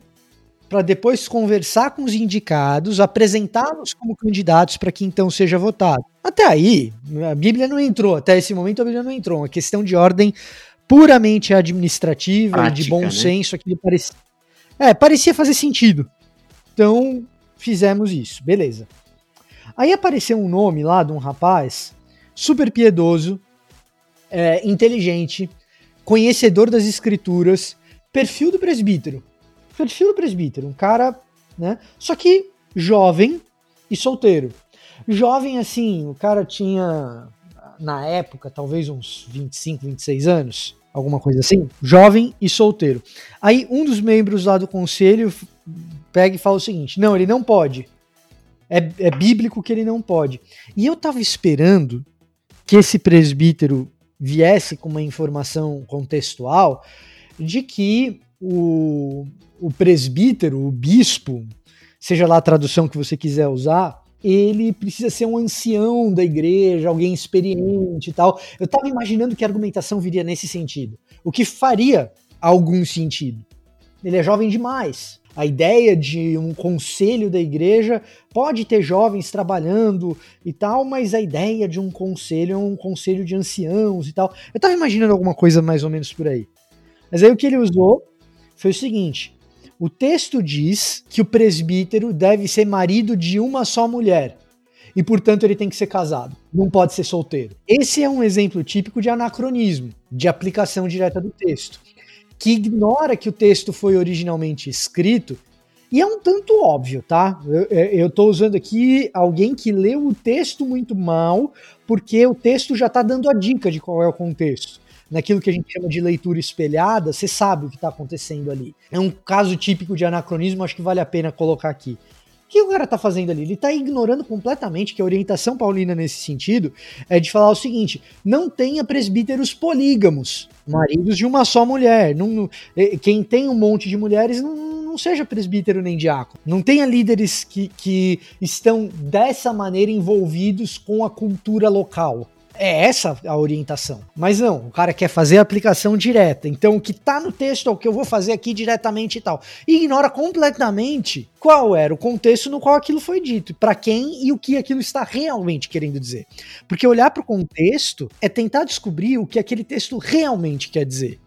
para depois conversar com os indicados, apresentá-los como candidatos para que então seja votado. Até aí, a Bíblia não entrou, até esse momento a Bíblia não entrou, uma questão de ordem puramente administrativa, Prática, de bom né? senso, aquilo parecia é, parecia fazer sentido. Então, fizemos isso, beleza. Aí apareceu um nome lá de um rapaz super piedoso, é, inteligente, conhecedor das escrituras, perfil do presbítero. Perfil do presbítero, um cara, né? Só que jovem e solteiro. Jovem assim, o cara tinha na época talvez uns 25, 26 anos alguma coisa assim, jovem e solteiro. Aí um dos membros lá do conselho pega e fala o seguinte: não, ele não pode. É, é bíblico que ele não pode. E eu tava esperando que esse presbítero viesse com uma informação contextual de que o, o presbítero, o bispo, seja lá a tradução que você quiser usar, ele precisa ser um ancião da igreja, alguém experiente e tal. Eu estava imaginando que a argumentação viria nesse sentido, o que faria algum sentido. Ele é jovem demais. A ideia de um conselho da igreja pode ter jovens trabalhando e tal, mas a ideia de um conselho é um conselho de anciãos e tal. Eu estava imaginando alguma coisa mais ou menos por aí. Mas aí o que ele usou foi o seguinte: o texto diz que o presbítero deve ser marido de uma só mulher e, portanto, ele tem que ser casado, não pode ser solteiro. Esse é um exemplo típico de anacronismo, de aplicação direta do texto, que ignora que o texto foi originalmente escrito. E é um tanto óbvio, tá? Eu, eu tô usando aqui alguém que leu o texto muito mal, porque o texto já tá dando a dica de qual é o contexto naquilo que a gente chama de leitura espelhada, você sabe o que está acontecendo ali. É um caso típico de anacronismo, acho que vale a pena colocar aqui. O que o cara está fazendo ali? Ele está ignorando completamente que a orientação paulina nesse sentido é de falar o seguinte: não tenha presbíteros polígamos, maridos de uma só mulher. Não, é, quem tem um monte de mulheres não, não seja presbítero nem diácono. Não tenha líderes que, que estão dessa maneira envolvidos com a cultura local. É essa a orientação. Mas não, o cara quer fazer a aplicação direta. Então o que tá no texto é o que eu vou fazer aqui diretamente e tal. E ignora completamente qual era o contexto no qual aquilo foi dito, para quem e o que aquilo está realmente querendo dizer. Porque olhar para o contexto é tentar descobrir o que aquele texto realmente quer dizer.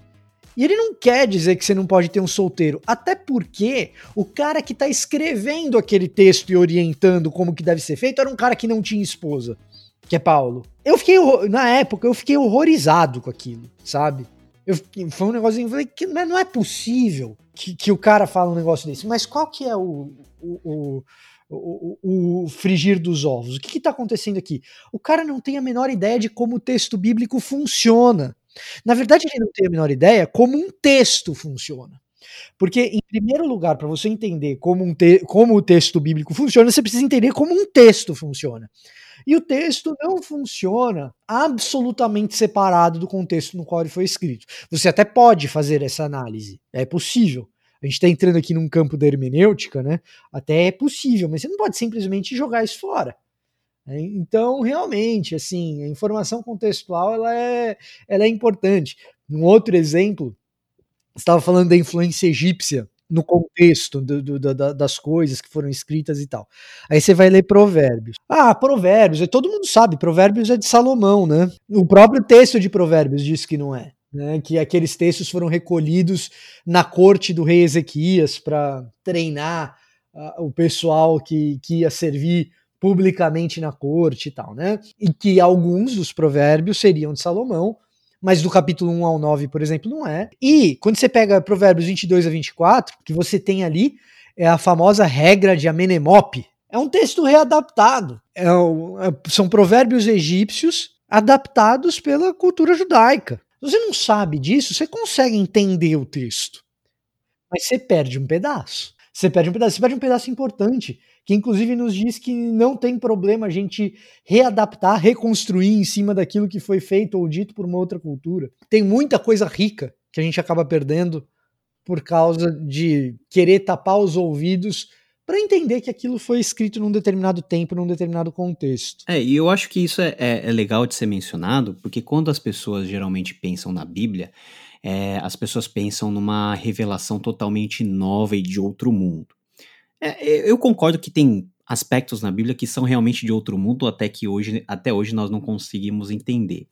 E ele não quer dizer que você não pode ter um solteiro, até porque o cara que está escrevendo aquele texto e orientando como que deve ser feito era um cara que não tinha esposa que é Paulo. Eu fiquei, na época, eu fiquei horrorizado com aquilo, sabe? Eu, foi um negocinho, eu falei, que não é possível que, que o cara fala um negócio desse. Mas qual que é o, o, o, o, o frigir dos ovos? O que está acontecendo aqui? O cara não tem a menor ideia de como o texto bíblico funciona. Na verdade, ele não tem a menor ideia como um texto funciona. Porque, em primeiro lugar, para você entender como, um como o texto bíblico funciona, você precisa entender como um texto funciona. E o texto não funciona absolutamente separado do contexto no qual ele foi escrito. Você até pode fazer essa análise, é possível. a gente está entrando aqui num campo da hermenêutica, né? Até é possível, mas você não pode simplesmente jogar isso fora. Né? Então, realmente, assim, a informação contextual ela é, ela é importante. Um outro exemplo, estava falando da influência egípcia no contexto do, do, das coisas que foram escritas e tal. Aí você vai ler Provérbios. Ah, Provérbios, todo mundo sabe, Provérbios é de Salomão, né? O próprio texto de Provérbios diz que não é né, que aqueles textos foram recolhidos na corte do rei Ezequias para treinar uh, o pessoal que, que ia servir publicamente na corte e tal, né? E que alguns dos provérbios seriam de Salomão, mas do capítulo 1 ao 9, por exemplo, não é. E quando você pega Provérbios 22 a 24, que você tem ali é a famosa regra de Amenemope. É um texto readaptado. É, é, são provérbios egípcios adaptados pela cultura judaica você não sabe disso, você consegue entender o texto. Mas você perde um pedaço. Você perde um pedaço, você perde um pedaço importante, que inclusive nos diz que não tem problema a gente readaptar, reconstruir em cima daquilo que foi feito ou dito por uma outra cultura. Tem muita coisa rica que a gente acaba perdendo por causa de querer tapar os ouvidos para entender que aquilo foi escrito num determinado tempo, num determinado contexto. É, e eu acho que isso é, é, é legal de ser mencionado, porque quando as pessoas geralmente pensam na Bíblia, é, as pessoas pensam numa revelação totalmente nova e de outro mundo. É, eu concordo que tem aspectos na Bíblia que são realmente de outro mundo, até que hoje, até hoje nós não conseguimos entender.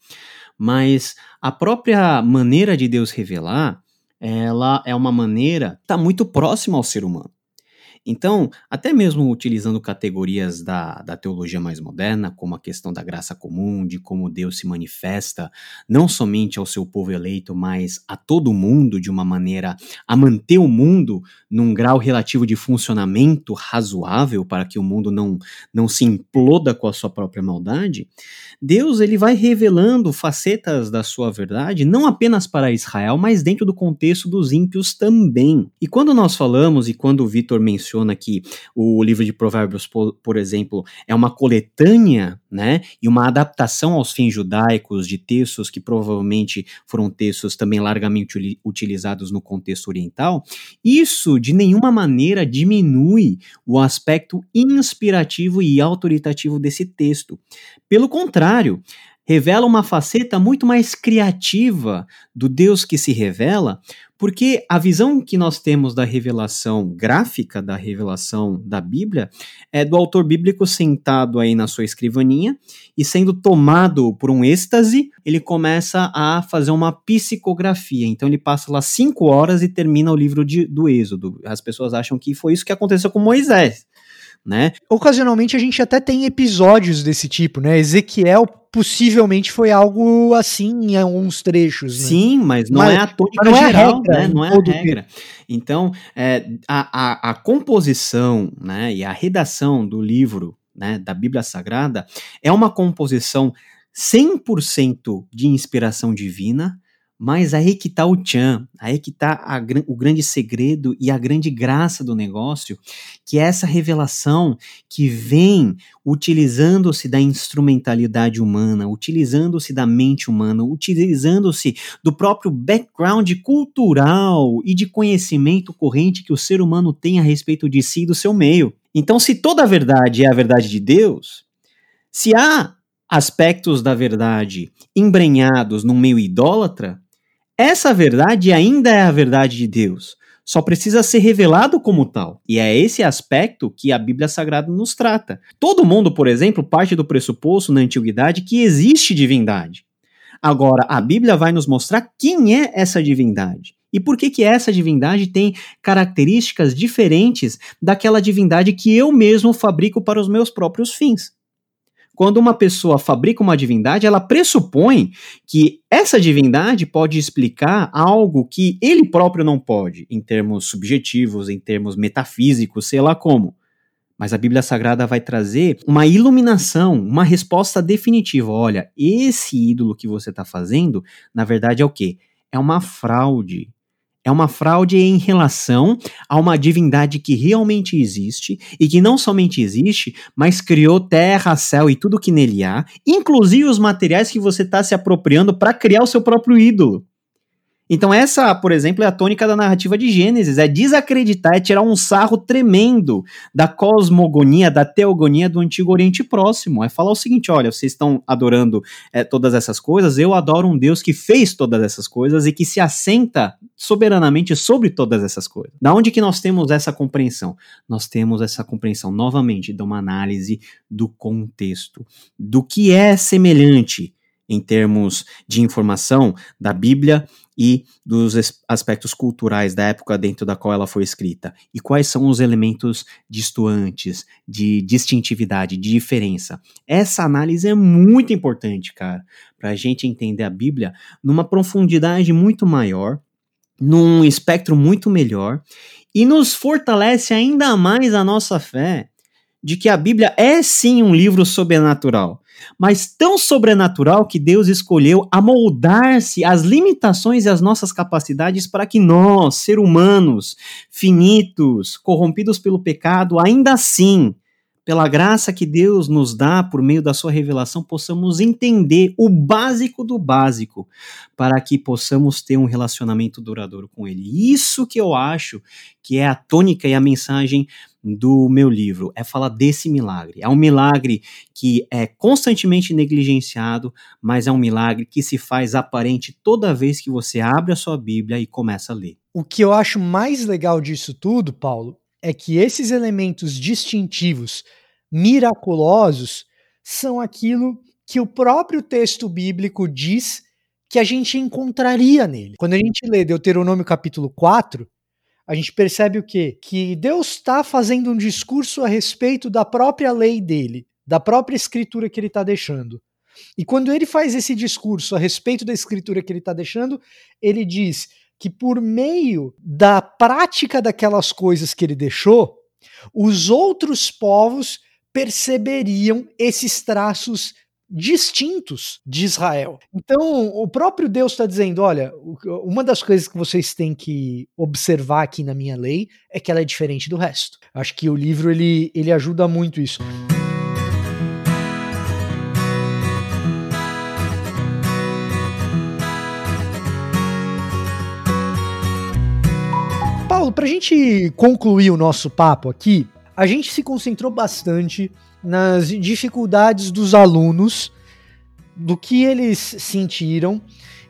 Mas a própria maneira de Deus revelar, ela é uma maneira está muito próxima ao ser humano. Então, até mesmo utilizando categorias da, da teologia mais moderna, como a questão da graça comum, de como Deus se manifesta, não somente ao seu povo eleito, mas a todo mundo, de uma maneira a manter o mundo num grau relativo de funcionamento razoável, para que o mundo não, não se imploda com a sua própria maldade, Deus ele vai revelando facetas da sua verdade, não apenas para Israel, mas dentro do contexto dos ímpios também. E quando nós falamos, e quando o Vitor menciona, menciona que o livro de Provérbios, por, por exemplo, é uma coletânea, né, e uma adaptação aos fins judaicos de textos que provavelmente foram textos também largamente utilizados no contexto oriental, isso de nenhuma maneira diminui o aspecto inspirativo e autoritativo desse texto. Pelo contrário, revela uma faceta muito mais criativa do Deus que se revela, porque a visão que nós temos da revelação gráfica, da revelação da Bíblia, é do autor bíblico sentado aí na sua escrivaninha e sendo tomado por um êxtase, ele começa a fazer uma psicografia. Então ele passa lá cinco horas e termina o livro de, do Êxodo. As pessoas acham que foi isso que aconteceu com Moisés né? Ocasionalmente a gente até tem episódios desse tipo, né? Ezequiel possivelmente foi algo assim em alguns trechos. Né? Sim, mas não mas, é a tônica não geral, é a regra, né? Não é a regra. Então, é, a, a, a composição né, e a redação do livro né, da Bíblia Sagrada é uma composição 100% de inspiração divina, mas aí que tá o tchan, aí que tá a, o grande segredo e a grande graça do negócio, que é essa revelação que vem utilizando-se da instrumentalidade humana, utilizando-se da mente humana, utilizando-se do próprio background cultural e de conhecimento corrente que o ser humano tem a respeito de si e do seu meio. Então, se toda a verdade é a verdade de Deus, se há aspectos da verdade embrenhados num meio idólatra, essa verdade ainda é a verdade de Deus, só precisa ser revelado como tal. E é esse aspecto que a Bíblia Sagrada nos trata. Todo mundo, por exemplo, parte do pressuposto na antiguidade que existe divindade. Agora, a Bíblia vai nos mostrar quem é essa divindade. E por que, que essa divindade tem características diferentes daquela divindade que eu mesmo fabrico para os meus próprios fins? Quando uma pessoa fabrica uma divindade, ela pressupõe que essa divindade pode explicar algo que ele próprio não pode, em termos subjetivos, em termos metafísicos, sei lá como. Mas a Bíblia Sagrada vai trazer uma iluminação, uma resposta definitiva. Olha, esse ídolo que você está fazendo, na verdade é o quê? É uma fraude. É uma fraude em relação a uma divindade que realmente existe e que não somente existe, mas criou terra, céu e tudo que nele há, inclusive os materiais que você está se apropriando para criar o seu próprio ídolo. Então, essa, por exemplo, é a tônica da narrativa de Gênesis: é desacreditar, é tirar um sarro tremendo da cosmogonia, da teogonia do Antigo Oriente Próximo. É falar o seguinte: olha, vocês estão adorando é, todas essas coisas, eu adoro um Deus que fez todas essas coisas e que se assenta soberanamente sobre todas essas coisas. Da onde que nós temos essa compreensão? Nós temos essa compreensão, novamente, de uma análise do contexto, do que é semelhante em termos de informação da Bíblia e dos aspectos culturais da época dentro da qual ela foi escrita. E quais são os elementos distoantes, de distintividade, de diferença. Essa análise é muito importante, cara, para a gente entender a Bíblia numa profundidade muito maior, num espectro muito melhor e nos fortalece ainda mais a nossa fé de que a Bíblia é sim um livro sobrenatural mas tão sobrenatural que Deus escolheu amoldar-se às limitações e às nossas capacidades para que nós, ser humanos, finitos, corrompidos pelo pecado, ainda assim, pela graça que Deus nos dá por meio da sua revelação, possamos entender o básico do básico, para que possamos ter um relacionamento duradouro com Ele. Isso que eu acho que é a tônica e a mensagem do meu livro, é falar desse milagre. É um milagre que é constantemente negligenciado, mas é um milagre que se faz aparente toda vez que você abre a sua Bíblia e começa a ler. O que eu acho mais legal disso tudo, Paulo, é que esses elementos distintivos, miraculosos, são aquilo que o próprio texto bíblico diz que a gente encontraria nele. Quando a gente lê Deuteronômio capítulo 4, a gente percebe o quê? Que Deus está fazendo um discurso a respeito da própria lei dele, da própria escritura que ele está deixando. E quando ele faz esse discurso a respeito da escritura que ele está deixando, ele diz que por meio da prática daquelas coisas que ele deixou, os outros povos perceberiam esses traços distintos de Israel. Então, o próprio Deus está dizendo: olha, uma das coisas que vocês têm que observar aqui na minha lei é que ela é diferente do resto. Acho que o livro ele, ele ajuda muito isso. Paulo, para a gente concluir o nosso papo aqui, a gente se concentrou bastante nas dificuldades dos alunos, do que eles sentiram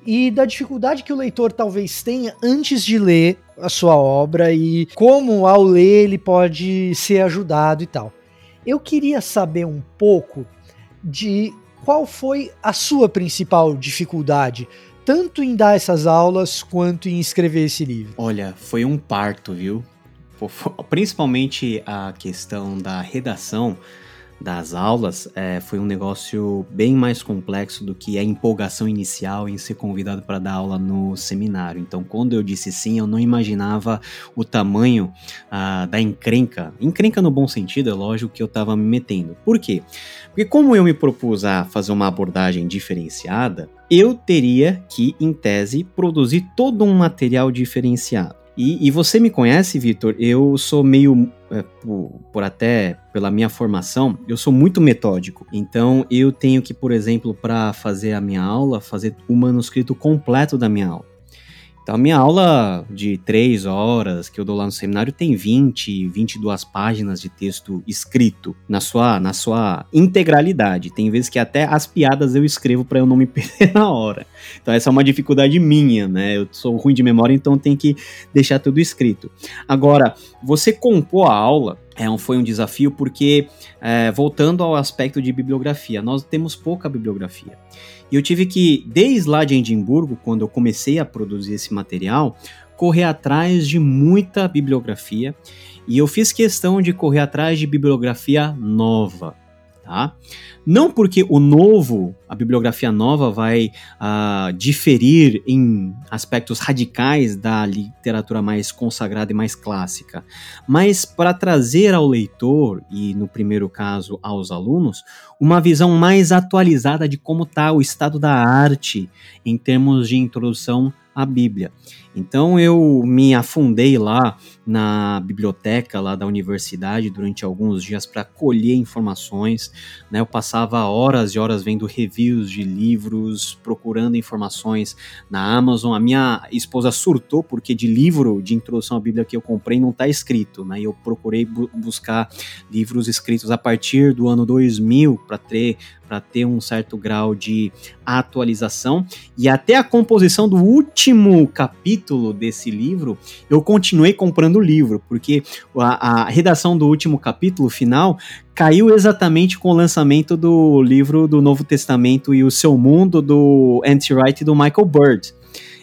e da dificuldade que o leitor talvez tenha antes de ler a sua obra e como ao ler ele pode ser ajudado e tal. Eu queria saber um pouco de qual foi a sua principal dificuldade, tanto em dar essas aulas quanto em escrever esse livro. Olha, foi um parto, viu? Principalmente a questão da redação das aulas é, foi um negócio bem mais complexo do que a empolgação inicial em ser convidado para dar aula no seminário. Então, quando eu disse sim, eu não imaginava o tamanho ah, da encrenca. Encrenca no bom sentido, é lógico que eu estava me metendo. Por quê? Porque, como eu me propus a fazer uma abordagem diferenciada, eu teria que, em tese, produzir todo um material diferenciado. E, e você me conhece, Vitor? Eu sou meio, é, por, por, até pela minha formação, eu sou muito metódico. Então eu tenho que, por exemplo, para fazer a minha aula, fazer o manuscrito completo da minha aula. Então, a minha aula de três horas que eu dou lá no seminário tem 20, 22 páginas de texto escrito na sua, na sua integralidade. Tem vezes que até as piadas eu escrevo para eu não me perder na hora. Então, essa é uma dificuldade minha, né? Eu sou ruim de memória, então tem que deixar tudo escrito. Agora, você compor a aula é foi um desafio porque, é, voltando ao aspecto de bibliografia, nós temos pouca bibliografia. E eu tive que, desde lá de Edimburgo, quando eu comecei a produzir esse material, correr atrás de muita bibliografia. E eu fiz questão de correr atrás de bibliografia nova tá? Não porque o novo, a bibliografia nova vai uh, diferir em aspectos radicais da literatura mais consagrada e mais clássica, mas para trazer ao leitor, e no primeiro caso aos alunos, uma visão mais atualizada de como está o estado da arte em termos de introdução à Bíblia. Então eu me afundei lá na biblioteca lá da universidade durante alguns dias para colher informações, né? Eu passava horas e horas vendo reviews de livros, procurando informações na Amazon. A minha esposa surtou porque de livro de introdução à Bíblia que eu comprei não está escrito, né? E eu procurei bu buscar livros escritos a partir do ano 2000 para ter para ter um certo grau de atualização. E até a composição do último capítulo desse livro, eu continuei comprando o livro, porque a, a redação do último capítulo final caiu exatamente com o lançamento do livro do Novo Testamento e o Seu Mundo, do Anti-Wright do Michael Bird.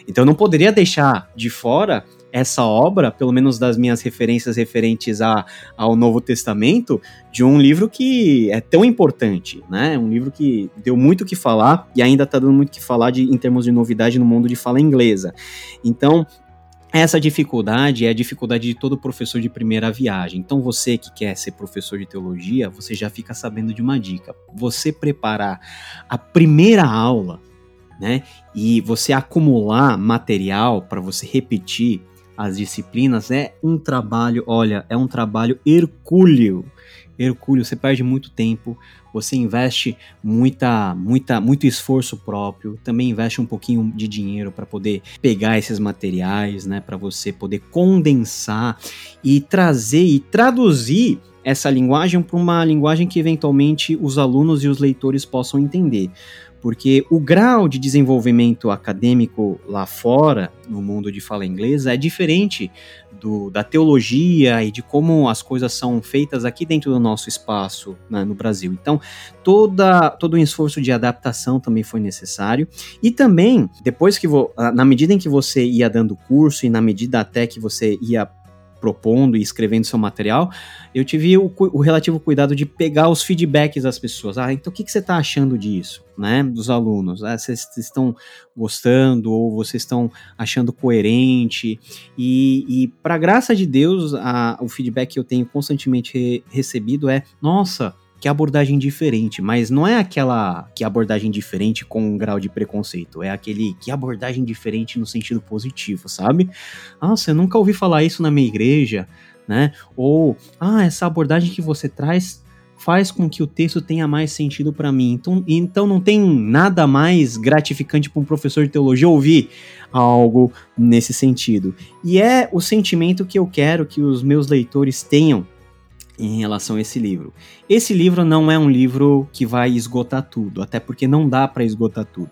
Então eu não poderia deixar de fora essa obra, pelo menos das minhas referências referentes a, ao Novo Testamento, de um livro que é tão importante, né? Um livro que deu muito o que falar e ainda está dando muito o que falar de, em termos de novidade no mundo de fala inglesa. Então, essa dificuldade é a dificuldade de todo professor de primeira viagem. Então, você que quer ser professor de teologia, você já fica sabendo de uma dica. Você preparar a primeira aula, né? E você acumular material para você repetir as disciplinas é um trabalho, olha, é um trabalho hercúleo. Hercúleo, você perde muito tempo, você investe muita, muita, muito esforço próprio, também investe um pouquinho de dinheiro para poder pegar esses materiais, né, para você poder condensar e trazer e traduzir essa linguagem para uma linguagem que eventualmente os alunos e os leitores possam entender porque o grau de desenvolvimento acadêmico lá fora, no mundo de fala inglesa, é diferente do, da teologia e de como as coisas são feitas aqui dentro do nosso espaço né, no Brasil. Então, toda, todo o esforço de adaptação também foi necessário. E também, depois que, na medida em que você ia dando curso e na medida até que você ia propondo e escrevendo seu material, eu tive o, o, relativo cuidado de pegar os feedbacks das pessoas. Ah, então o que, que você está achando disso, né? Dos alunos. Ah, vocês estão gostando ou vocês estão achando coerente? E, e para graça de Deus, a, o feedback que eu tenho constantemente re, recebido é: nossa, que abordagem diferente, mas não é aquela que abordagem diferente com um grau de preconceito, é aquele que abordagem diferente no sentido positivo, sabe? Nossa, eu nunca ouvi falar isso na minha igreja, né? Ou, ah, essa abordagem que você traz faz com que o texto tenha mais sentido para mim. Então, então não tem nada mais gratificante para um professor de teologia ouvir algo nesse sentido. E é o sentimento que eu quero que os meus leitores tenham em relação a esse livro. Esse livro não é um livro que vai esgotar tudo, até porque não dá para esgotar tudo.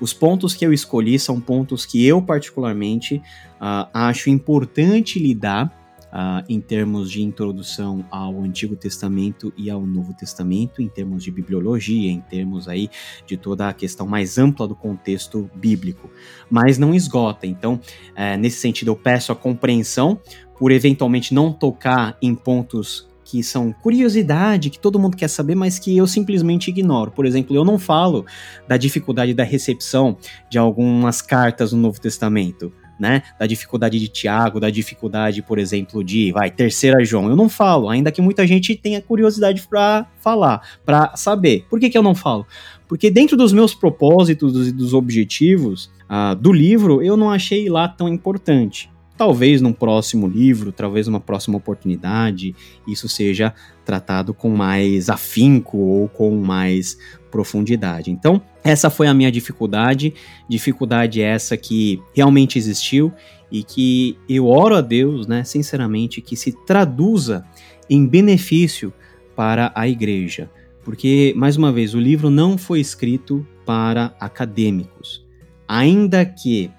Os pontos que eu escolhi são pontos que eu, particularmente, uh, acho importante lidar uh, em termos de introdução ao Antigo Testamento e ao Novo Testamento, em termos de bibliologia, em termos aí de toda a questão mais ampla do contexto bíblico. Mas não esgota. Então, uh, nesse sentido, eu peço a compreensão por eventualmente não tocar em pontos que são curiosidade, que todo mundo quer saber, mas que eu simplesmente ignoro. Por exemplo, eu não falo da dificuldade da recepção de algumas cartas no Novo Testamento. Né, da dificuldade de Tiago, da dificuldade, por exemplo, de, vai, terceira João. Eu não falo, ainda que muita gente tenha curiosidade para falar, para saber. Por que, que eu não falo? Porque dentro dos meus propósitos e dos objetivos uh, do livro, eu não achei lá tão importante. Talvez num próximo livro, talvez numa próxima oportunidade, isso seja tratado com mais afinco ou com mais profundidade. Então, essa foi a minha dificuldade, dificuldade essa que realmente existiu e que eu oro a Deus, né, sinceramente, que se traduza em benefício para a igreja. Porque, mais uma vez, o livro não foi escrito para acadêmicos. Ainda que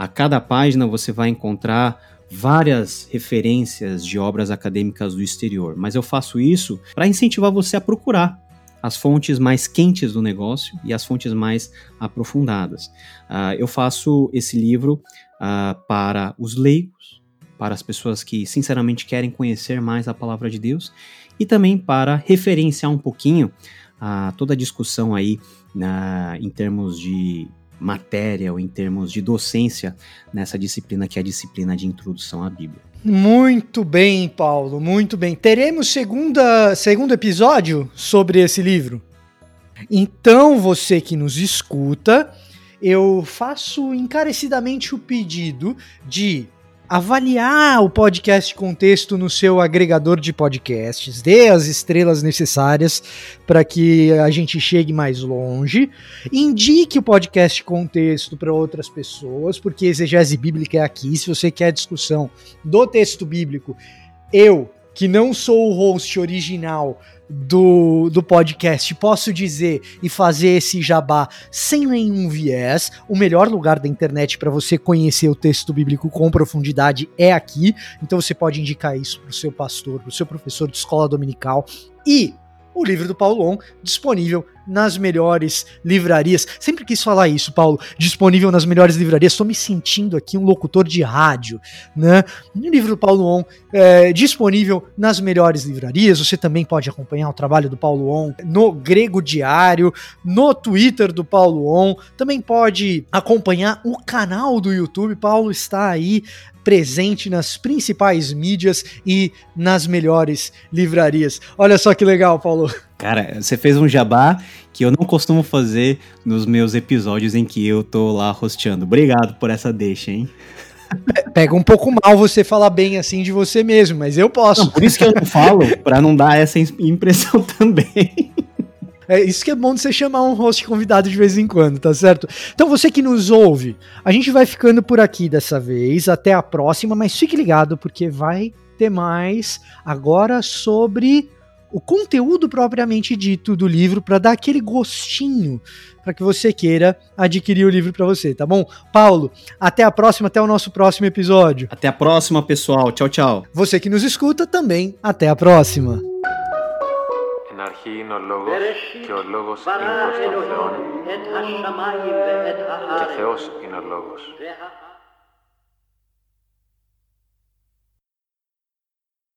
a cada página você vai encontrar várias referências de obras acadêmicas do exterior, mas eu faço isso para incentivar você a procurar as fontes mais quentes do negócio e as fontes mais aprofundadas. Uh, eu faço esse livro uh, para os leigos, para as pessoas que sinceramente querem conhecer mais a palavra de Deus e também para referenciar um pouquinho uh, toda a discussão aí em termos de matéria ou em termos de docência nessa disciplina que é a disciplina de introdução à Bíblia. Muito bem, Paulo, muito bem. Teremos segunda, segundo episódio sobre esse livro. Então, você que nos escuta, eu faço encarecidamente o pedido de avaliar o podcast Contexto no seu agregador de podcasts, dê as estrelas necessárias para que a gente chegue mais longe, indique o podcast Contexto para outras pessoas, porque exegese bíblica é aqui. Se você quer discussão do texto bíblico, eu, que não sou o host original do, do podcast, posso dizer e fazer esse jabá sem nenhum viés. O melhor lugar da internet para você conhecer o texto bíblico com profundidade é aqui. Então você pode indicar isso para o seu pastor, para o seu professor de escola dominical. E o livro do Paulo On, disponível nas melhores livrarias. Sempre quis falar isso, Paulo, disponível nas melhores livrarias. Estou me sentindo aqui um locutor de rádio, né? O livro do Paulo On é disponível nas melhores livrarias. Você também pode acompanhar o trabalho do Paulo On no Grego Diário, no Twitter do Paulo On. Também pode acompanhar o canal do YouTube. Paulo está aí presente nas principais mídias e nas melhores livrarias. Olha só que legal, Paulo. Cara, você fez um jabá que eu não costumo fazer nos meus episódios em que eu tô lá rosteando. Obrigado por essa deixa, hein? Pega um pouco mal você falar bem assim de você mesmo, mas eu posso. Não, por isso que eu não falo, para não dar essa impressão também. É isso que é bom de você chamar um host convidado de vez em quando, tá certo? Então você que nos ouve, a gente vai ficando por aqui dessa vez. Até a próxima, mas fique ligado porque vai ter mais agora sobre o conteúdo propriamente dito do livro para dar aquele gostinho para que você queira adquirir o livro para você, tá bom? Paulo, até a próxima, até o nosso próximo episódio. Até a próxima, pessoal. Tchau, tchau. Você que nos escuta também, até a próxima. Αρχή είναι ο Λόγος και ο Λόγος είναι προς τον Θεόν. και Θεός είναι ο Λόγος.